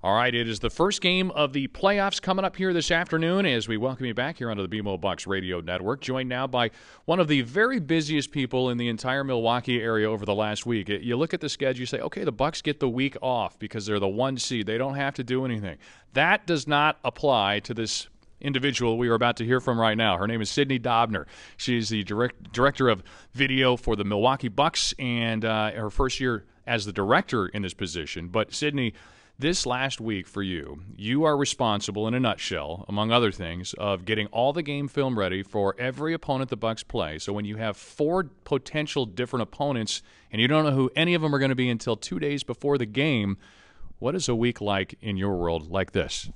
All right, it is the first game of the playoffs coming up here this afternoon as we welcome you back here onto the BMO Bucks Radio Network. Joined now by one of the very busiest people in the entire Milwaukee area over the last week. You look at the schedule, you say, okay, the Bucks get the week off because they're the one seed. They don't have to do anything. That does not apply to this individual we are about to hear from right now. Her name is Sydney Dobner. She's the direct, director of video for the Milwaukee Bucks and uh, her first year as the director in this position. But Sydney this last week for you, you are responsible in a nutshell, among other things, of getting all the game film ready for every opponent the Bucks play. So when you have four potential different opponents and you don't know who any of them are going to be until 2 days before the game, what is a week like in your world like this?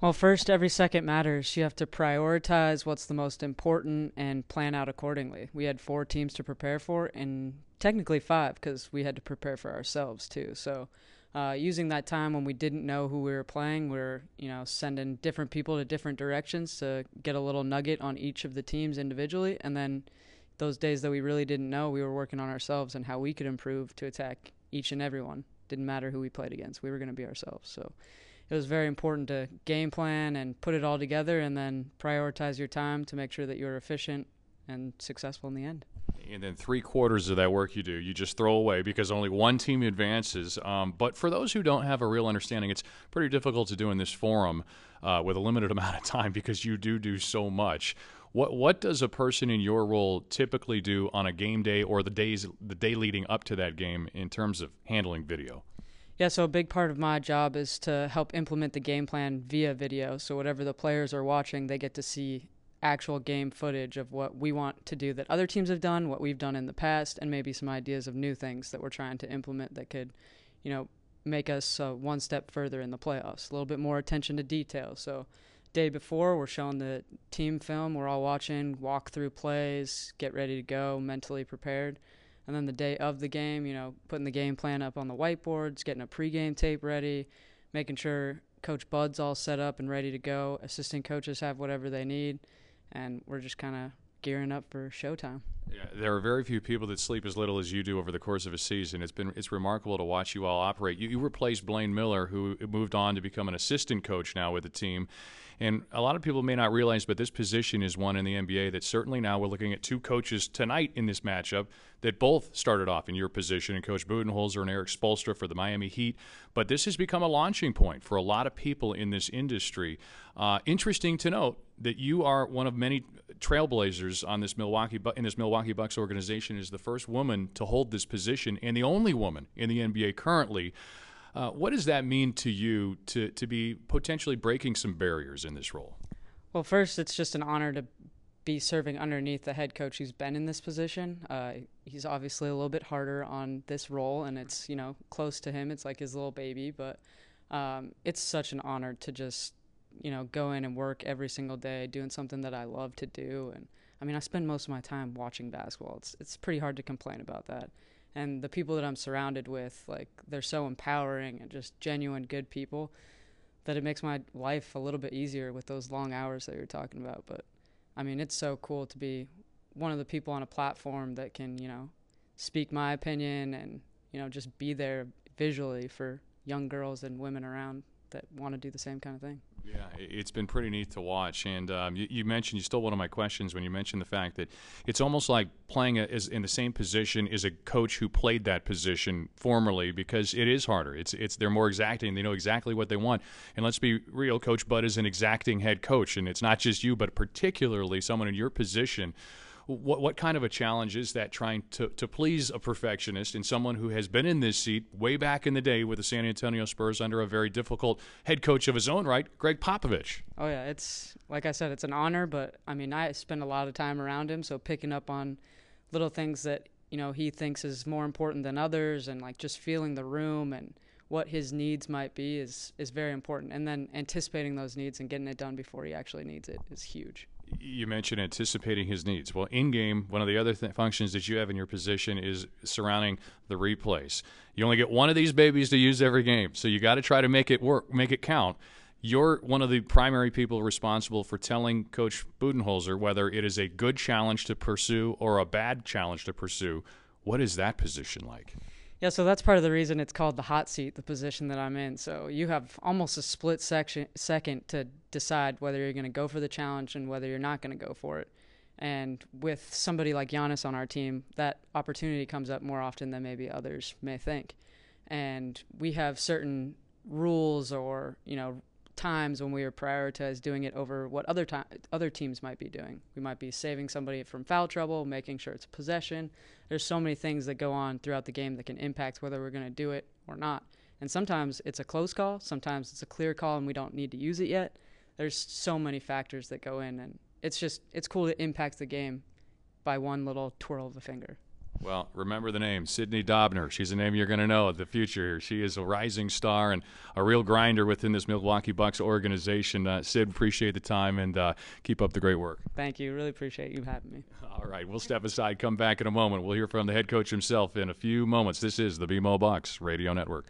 Well, first, every second matters. You have to prioritize what's the most important and plan out accordingly. We had four teams to prepare for, and technically five because we had to prepare for ourselves too. So uh, using that time when we didn't know who we were playing, we are you know sending different people to different directions to get a little nugget on each of the teams individually, and then those days that we really didn't know, we were working on ourselves and how we could improve to attack each and everyone. Didn't matter who we played against, we were going to be ourselves. So it was very important to game plan and put it all together, and then prioritize your time to make sure that you're efficient and successful in the end and then three quarters of that work you do, you just throw away because only one team advances. Um, but for those who don't have a real understanding, it's pretty difficult to do in this forum uh, with a limited amount of time because you do do so much. What what does a person in your role typically do on a game day or the days the day leading up to that game in terms of handling video? Yeah, so a big part of my job is to help implement the game plan via video. So whatever the players are watching, they get to see actual game footage of what we want to do that other teams have done, what we've done in the past, and maybe some ideas of new things that we're trying to implement that could, you know, make us uh, one step further in the playoffs. A little bit more attention to detail. So, day before, we're showing the team film. We're all watching, walk through plays, get ready to go, mentally prepared. And then the day of the game, you know, putting the game plan up on the whiteboards, getting a pregame tape ready, making sure Coach Bud's all set up and ready to go. Assistant coaches have whatever they need and we're just kind of gearing up for showtime. Yeah, there are very few people that sleep as little as you do over the course of a season. It's been it's remarkable to watch you all operate. You, you replaced Blaine Mueller, who moved on to become an assistant coach now with the team. And a lot of people may not realize, but this position is one in the NBA that certainly now we're looking at two coaches tonight in this matchup that both started off in your position, and Coach Budenholzer and Erik Spoelstra for the Miami Heat. But this has become a launching point for a lot of people in this industry. Uh, interesting to note that you are one of many trailblazers on this Milwaukee in this Milwaukee Bucks organization. Is the first woman to hold this position and the only woman in the NBA currently. Uh, what does that mean to you to, to be potentially breaking some barriers in this role? Well, first, it's just an honor to be serving underneath the head coach who's been in this position. Uh, he's obviously a little bit harder on this role, and it's you know close to him. It's like his little baby, but um, it's such an honor to just you know go in and work every single day doing something that I love to do. And I mean, I spend most of my time watching basketball. It's it's pretty hard to complain about that and the people that I'm surrounded with, like they're so empowering and just genuine good people that it makes my life a little bit easier with those long hours that you're talking about. But I mean, it's so cool to be one of the people on a platform that can, you know, speak my opinion and, you know, just be there visually for young girls and women around that want to do the same kind of thing. Yeah, it's been pretty neat to watch. And um, you, you, mentioned, you stole one of my questions when you mentioned the fact that it's almost like playing a, is in the same position as a coach who played that position formerly because it is harder. It's, it's They're more exacting. They know exactly what they want. And let's be real, Coach Bud is an exacting head coach. And it's not just you, but particularly someone in your position what, what kind of a challenge is that trying to, to please a perfectionist and someone who has been in this seat way back in the day with the San Antonio Spurs under a very difficult head coach of his own right, Gregg Popovich? Oh, yeah. It's, like I said, it's an honor, but I mean, I spend a lot of time around him, so picking up on little things that, you know, he thinks is more important than others and like just feeling the room and what his needs might be is, is very important. And then anticipating those needs and getting it done before he actually needs it is huge you mentioned anticipating his needs. Well, in game, one of the other th- functions that you have in your position is surrounding the replays. You only get one of these babies to use every game, so you got to try to make it work, make it count. You're one of the primary people responsible for telling Coach Budenholzer whether it is a good challenge to pursue or a bad challenge to pursue. What is that position like? Yeah, so that's part of the reason it's called the hot seat, the position that I'm in. So you have almost a split section second to decide whether you're going to go for the challenge and whether you're not going to go for it. And with somebody like Giannis on our team, that opportunity comes up more often than maybe others may think. And we have certain rules or, you know, times when we are prioritized doing it over what other time other teams might be doing. We might be saving somebody from foul trouble, making sure it's possession. There's so many things that go on throughout the game that can impact whether we're going to do it or not. And sometimes it's a close call, sometimes it's a clear call and we don't need to use it yet. There's so many factors that go in and it's just it's cool to impact the game by one little twirl of a finger. Well, remember the name, Sydney Dobner. She's a name you're going to know in the future. She is a rising star and a real grinder within this Milwaukee Bucks organization. Uh, Sid, appreciate the time and uh, keep up the great work. Thank you. Really appreciate you having me. All right, we'll step aside, come back in a moment. We'll hear from the head coach himself in a few moments. This is the BMO Bucks Radio Network.